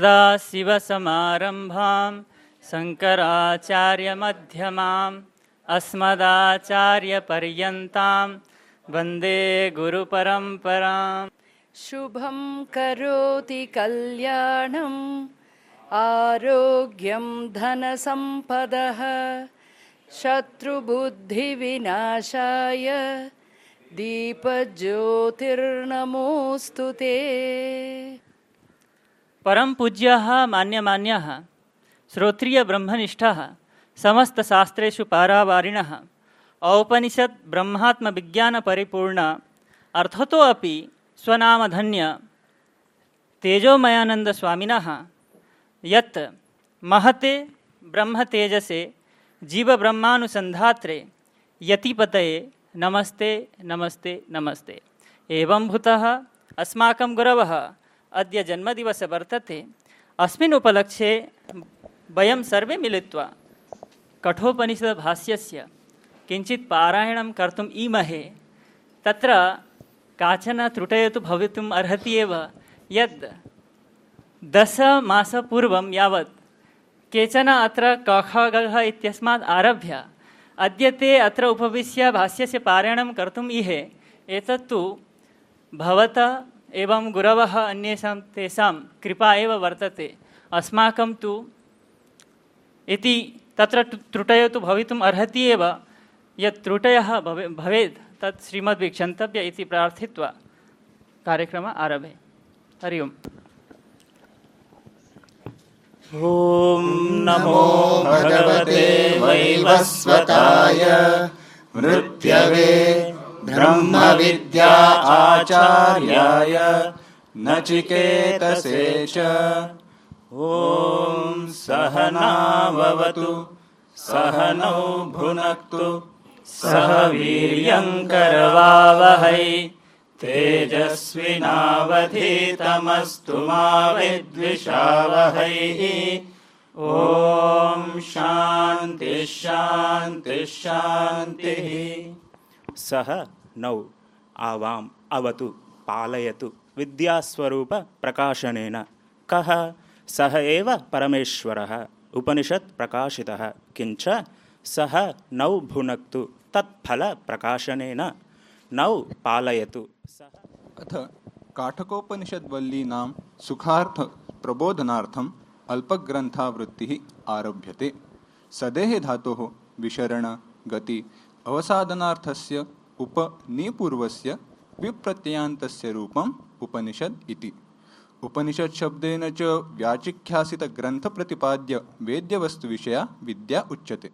सदाशिवसमारम्भां शङ्कराचार्यमध्यमाम् अस्मदाचार्यपर्यन्तां वन्दे गुरुपरम्पराम्। शुभं करोति कल्याणम् आरोग्यं धनसम्पदः शत्रुबुद्धिविनाशाय दीपज्योतिर्नमोऽस्तु ते परम पूज्य मान्य मान्य श्रोत्रीय ब्रह्मनिष्ठ, समस्त शास्त्रु पारावारिण, औपनिषद ब्रह्मात्म विज्ञान परिपूर्ण, अर्थतो अपि स्वनामधन्य तेजोमयानंद स्वामीन। यत् महते ब्रह्म तेजसे जीव ब्रह्मानुसंधात्रे यतिपतये, नमस्ते नमस्ते नमस्ते। एवं भूतः अस्माकं गुरवः। अद्य जन्मदिवसः वर्तते। अस्मिन् उपलक्ष्ये वयं सर्वे मिलित्वा कठोपनिषद्भाष्यस्य किञ्चित् पारायणं कर्तुम् ईमहे। तत्र काचन त्रुटयः तु भवितुम् अर्हति एव। यद् दशमासपूर्वं यावत् केचन अत्र कख गघ इत्यस्मात् आरभ्य अद्य ते अत्र उपविश्य भाष्यस्य पारायणं कर्तुम् इहे। एतत्तु भवतः एवं गुरवः अन्येषां तेषां कृपा एव वर्तते। अस्माकं तु इति तत्र त्रुटयः तु भवितुम् अर्हति एव यत् त्रुटयः भवे भवेत् तत् श्रीमद्वीक्षन्तव्य इति प्रार्थित्वा कार्यक्रमः आरभे। हरि ओम्। ॐ नमो भगवते वैवस्वताय मृत्यवे ब्रह्मविद्या आचार्याय नचिकेतसे च। ॐ सहनावतु सहनौ भुनक्तु सह वीर्यङ्करवावहै तेजस्विनावधीतमस्तु मा विद्विषावहैः। ॐ शान्तिः शान्तिः शान्तिः सः नौ। आवाम् अवतु पालयतु। विद्यास्वरूपप्रकाशनेन कः? सः एव परमेश्वरः। उपनिषत् प्रकाशितः। किञ्च? सः नौ भुनक्तु। तत्फलप्रकाशनेन नौ पालयतु। सः अथ काठकोपनिषद्वल्लीनां सुखार्थप्रबोधनार्थम् अल्पग्रन्थावृत्तिः आरभ्यते। सदेः धातोः विशरण गति अवसादनार्थस्य उपनिपूर्वस्य विप्रत्ययान्तस्य रूपम् उपनिषद् इति। उपनिषत् शब्देन च व्याचिख्यासितग्रन्थप्रतिपाद्य वेद्यवस्तुविषया विद्या उच्यते।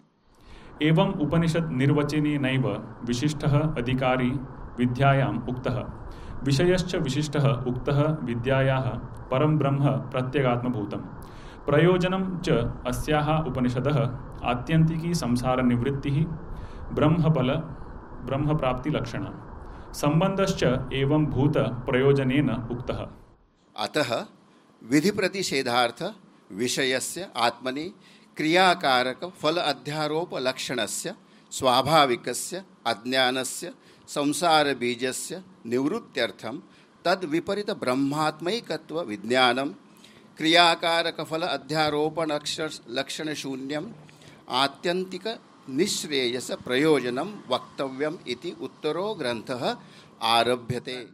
एवम् उपनिषत् निर्वचनेनैव विशिष्टः अधिकारी विद्यायाम् उक्तः। विषयश्च विशिष्टः उक्तः विद्यायाः परं ब्रह्म प्रत्यगात्मभूतं प्रयोजनं च अस्याः उपनिषदः आत्यन्तिकी संसारनिवृत्तिः ब्रह्मफल ब्रह्मप्राप्तिलक्षण, संबंधश्च एवं भूत प्रयोजन उक्त। अतः विधि प्रतिषेधार्थ विषय से आत्मनि, क्रियाकारक, फल अध्यारोप स्वाभाविक अज्ञान से संसार बीज से निवृत्त्यर्थम तद विपरीत ब्रह्मात्मक विज्ञान, क्रियाकारक फल अध्यारोपण लक्षण शून्यम आत्यंतिक निःश्रेयस प्रयोजनं वक्तव्यम् इति उत्तरो ग्रन्थः आरभ्यते।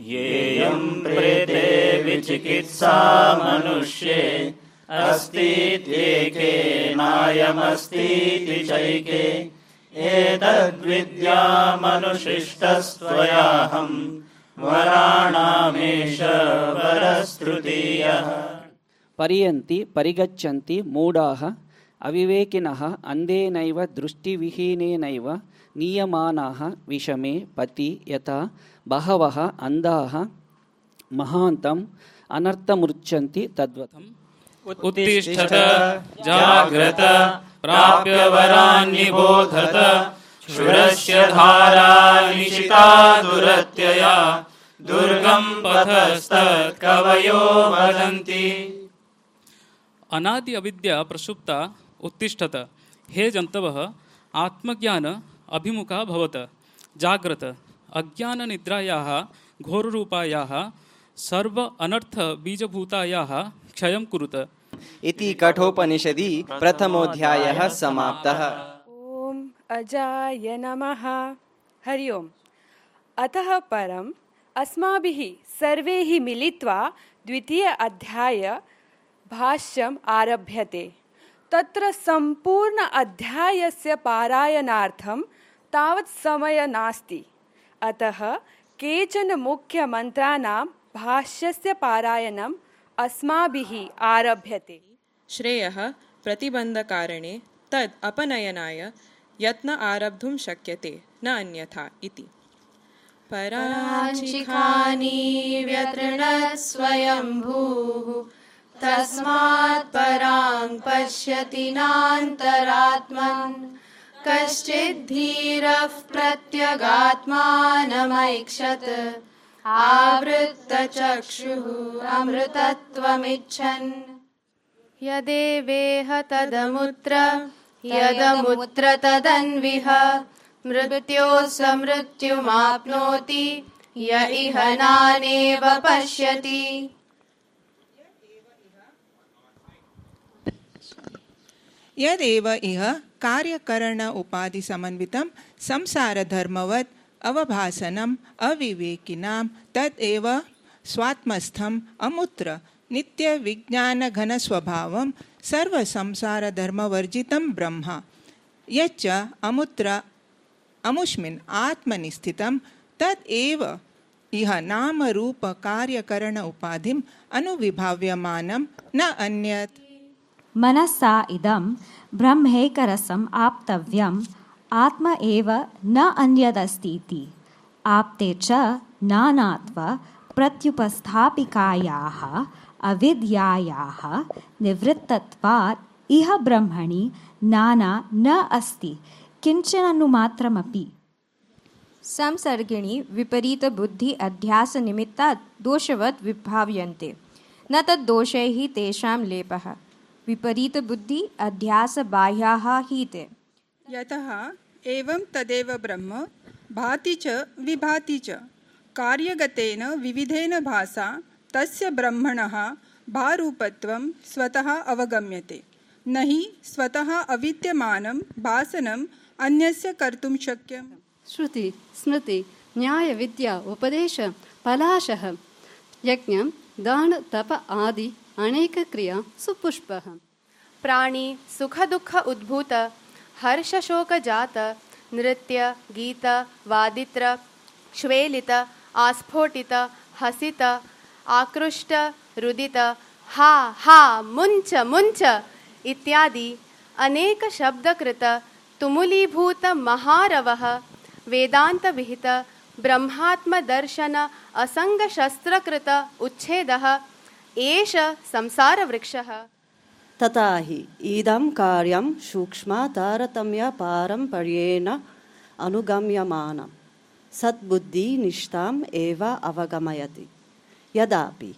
येयं प्रेते विचिकित्सा मनुष्ये अस्तीत्येकेनायमस्तीति चैके एतद्विद्यामनुशिष्टस्त्वयाहं वराणामेष वरस्तृतीयः। पर्यन्ति परिगच्छन्ति मूढाः। अविवेकिनः अन्धेनैव दृष्टिविहीनेनैव नीयमानाः विषमे पति यथा बहवः अन्धाः महान्तम् अनर्थमुच्यन्ति तद्वतम् उत्तिष्ठत जाग्रत प्राप्य वरान्निबोधत शूरस्य धारा निशिता दुरत्यया दुर्गं पथस्तत्कवयो वदन्ति। अनादि अविद्या प्रसुप्ता उत्तिष्ठत। हे जन्तवः आत्मज्ञान अभिमुखा भवत। जाग्रत। अज्ञाननिद्रायाः घोररूपायाः सर्व अनर्थ बीजभूतायाः क्षयं कुरुत। इति कठोपनिषदि प्रथमोऽध्यायः समाप्तः। ॐ अजाय नमः। हरि ओम्। अतः परम् अस्माभिः सर्वैः मिलित्वा द्वितीय अध्याय भाष्यम् आरभ्यते। तत्र सम्पूर्ण अध्यायस्य पारायणार्थं तावत् समयः नास्ति। अतः केचन मुख्यमन्त्राणां भाष्यस्य पारायणम् अस्माभिः आरभ्यते। श्रेयः प्रतिबन्धकारणे तद् अपनयनाय यत्न आरब्धुं शक्यते न अन्यथा इति तस्मात् परां पश्यति नान्तरात्मन्। कश्चिद्धीरः प्रत्यगात्मानमैक्षत्। आवृत्तचक्षुः अमृतत्वमिच्छन्। यदेवेह तदमुत्र यदमुत्र तदन्विह मृत्योः मृत्युमाप्नोति य इह नानेव पश्यति यदेव इह कार्यकरण उपाधि समन्वितं संसारधर्मवत् अवभासनम् अविवेकिनां तदेव स्वात्मस्थम्, अमुत्र नित्यविज्ञानघनस्वभावं सर्वसंसारधर्मवर्जितं ब्रह्म। यच्च अमुत्र अमुष्मिन् आत्मनि स्थितं तद् एव इह नामरूपकार्यकरण उपाधिम् अनुविभाव्यमानं न अन्यत् मनसा इदं ब्रह्मैकरसम् आप्तव्यम् आत्म एव न अन्यदस्तीति। आप्ते च नानात्व प्रत्युपस्थापिकायाः अविद्यायाः निवृत्तत्वात् इह ब्रह्मणि नाना न अस्ति। किञ्चननुमात्रमपि। संसर्गिणी विपरीतबुद्धि अध्यासनिमित्तात् दोषवत् विभाव्यन्ते। न तद्दोषैः तेषां लेपः विपरीतबुद्धि अध्यासबाह्याः हि ते यतः एवं तदेव ब्रह्म भाति च विभाति च। कार्यगतेन विविधेन भासा तस्य ब्रह्मणः भारूपत्वं स्वतः अवगम्यते। न हि स्वतः अविद्यमानं भासनम् अन्यस्य कर्तुं शक्यम्। श्रुति स्मृति न्याय विद्या उपदेश पलाशः यज्ञं दान तप आदि अनेकक्रिया सुपुष्पः। प्राणी, सुखदुःख उद्भूत, हर्षशोकजात, नृत्य, गीत, वादित्र, श्वेलित, आस्फोटित, हसित, आकृष्ट, रुदित, हा हा, मुञ्च मुञ्च इत्यादि अनेक शब्दकृत तुमुलीभूत महारवः, वेदान्तविहित, ब्रह्मात्मदर्शन असङ्गशस्त्रकृत उच्छेदः एष संसारवृक्षः। तथा हि इदं कार्यं सूक्ष्मतारतम्यपारम्पर्येण अनुगम्यमानं। सद्बुद्धिनिष्ठाम् एव अवगमयति। यदापि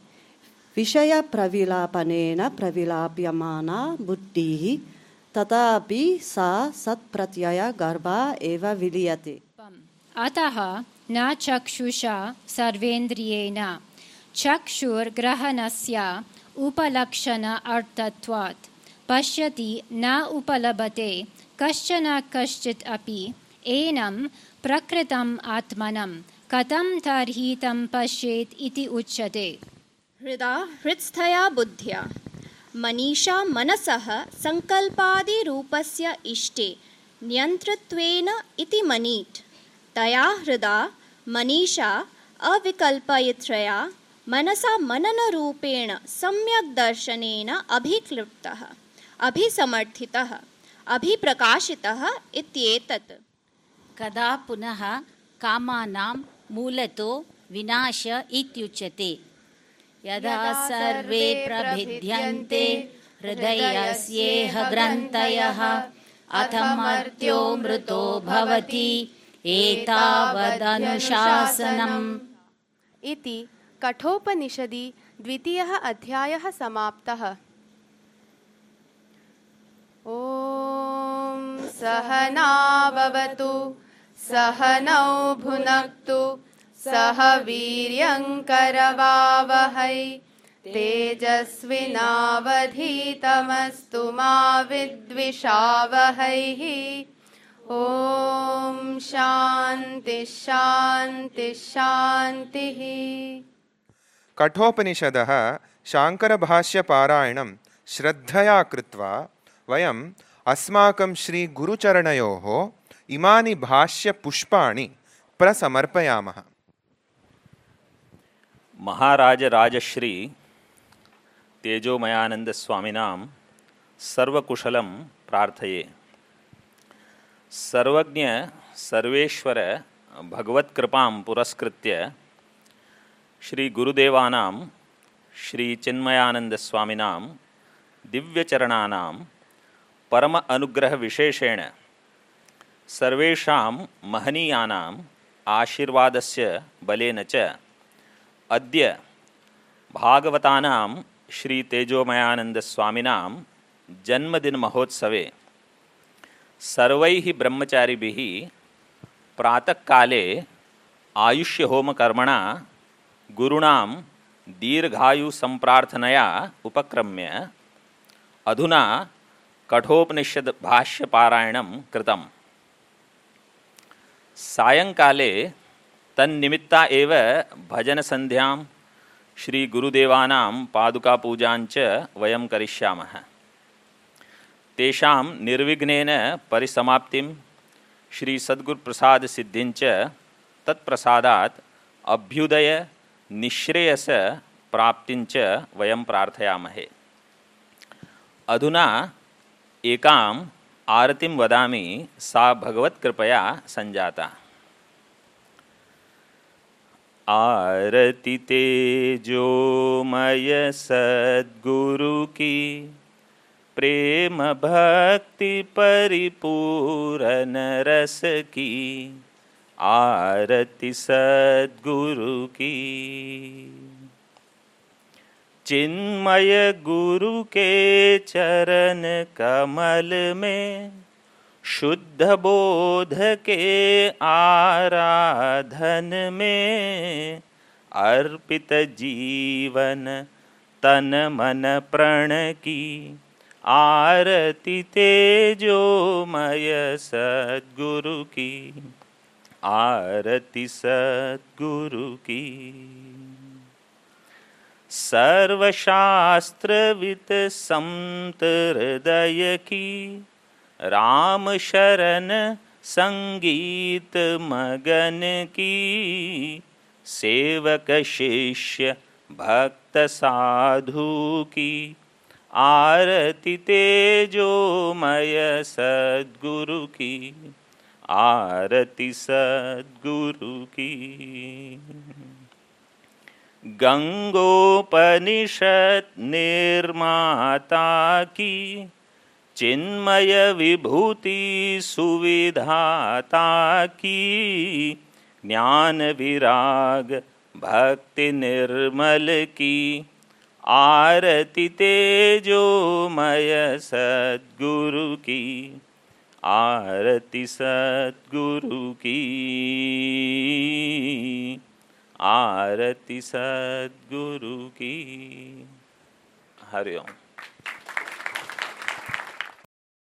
विषयप्रविलापनेन प्रविलाप्यमाना बुद्धिः तथापि सा सत्प्रत्ययगर्भा एव विलीयते। अतः न चक्षुषा सर्वेन्द्रियेण चक्षुर्ग्रहणस्य उपलक्षण अर्थत्वात्। पश्यति न उपलभते, कश्चन कश्चित् अपि। एनं प्रकृतम् आत्मनं, कथं तर्हि तं पश्येत् इति उच्यते। हृदा हृत्स्थया बुद्ध्या। मनीषा मनसः सङ्कल्पादिरूपस्य इष्टे नियन्तृत्वेन इति मनीट् तया हृदा मनीषा अविकल्पयित्रया मनसा मननरूपेण सम्यक् दर्शनेन अभिक्लृप्तः अभिसमर्थितः अभिप्रकाशितः इत्येतत्। कदा पुनः कामानां मूलतो विनाश इत्युच्यते? यदा सर्वे प्रभिद्यन्ते हृदयस्येह ग्रन्थयः अथमर्त्यो मृतो भवति एतावदनुशासनम्। इति कठोपनिषदि द्वितीयः अध्यायः समाप्तः। ॐ सहनाववतु, सहनौ भुनक्तु, सह वीर्यङ्करवावहै, तेजस्विनावधीतमस्तु मा विद्विषावहैः। ॐ शान्तिः शान्तिः शान्तिः। कठोपनिषदः शाङ्करभाष्यपारायणं श्रद्धया कृत्वा वयम् अस्माकं श्रीगुरुचरणयोः इमानि भाष्यपुष्पाणि प्रसमर्पयामः। महाराज राजश्री तेजोमयानन्दस्वामिनां सर्वकुशलं प्रार्थये। सर्वज्ञ सर्वेश्वर भगवत्कृपां पुरस्कृत्य श्रीगुरुदेवानां श्रीचिन्मयानन्दस्वामिनां दिव्यचरणानां परम अनुग्रहविशेषेण सर्वेषां महनीयानाम् आशीर्वादस्य बलेन च अद्य भागवतानां श्रीतेजोमयानन्दस्वामिनां जन्मदिनमहोत्सवे सर्वैः ब्रह्मचारिभिः प्रातःकाले आयुष्यहोमकर्मणा गुरुणां दीर्घायुसम्प्रार्थनया उपक्रम्य अधुना कठोपनिषद्भाष्यपारायणं कृतम्। सायङ्काले तन्निमित्ता एव भजनसन्ध्यां श्रीगुरुदेवानां पादुकापूजाञ्च वयं करिष्यामः। तेषां निर्विघ्नेन परिसमाप्तिं श्रीसद्गुरुप्रसादसिद्धिञ्च तत्प्रसादात् अभ्युदय निःश्रेयस प्राप्तिञ्च वयं प्रार्थयामहे। अधुना एकाम् आरतिं वदामि, सा भगवत्कृपया सञ्जाता। आरति तेजोमय सद्गुरु की प्रेम भक्ति परिपूरन रस की। आरति सद्गुरु की। चिन्मय गुरु के चरण कमल में, शुद्ध बोध के आराधन में, अर्पित जीवन तन मन प्रण की। आरती तेजोमय सद्गुरु की। आरती सद्गुरु की। सर्वशास्त्रवित संत हृदय की। राम शरण संगीत मगन की। सेवक शिष्य भक्त साधु की। आरती तेजोमय सद्गुरु की आरती सद्गुरु की। गंगोपनिषद निर्माता की। चिन्मय विभूति सुविधाता की। ज्ञान विराग भक्ति निर्मल की। आरती तेजोमय सद्गुरु की आरती सद्गुरु की। आरती सद्गुरु की। हरिओम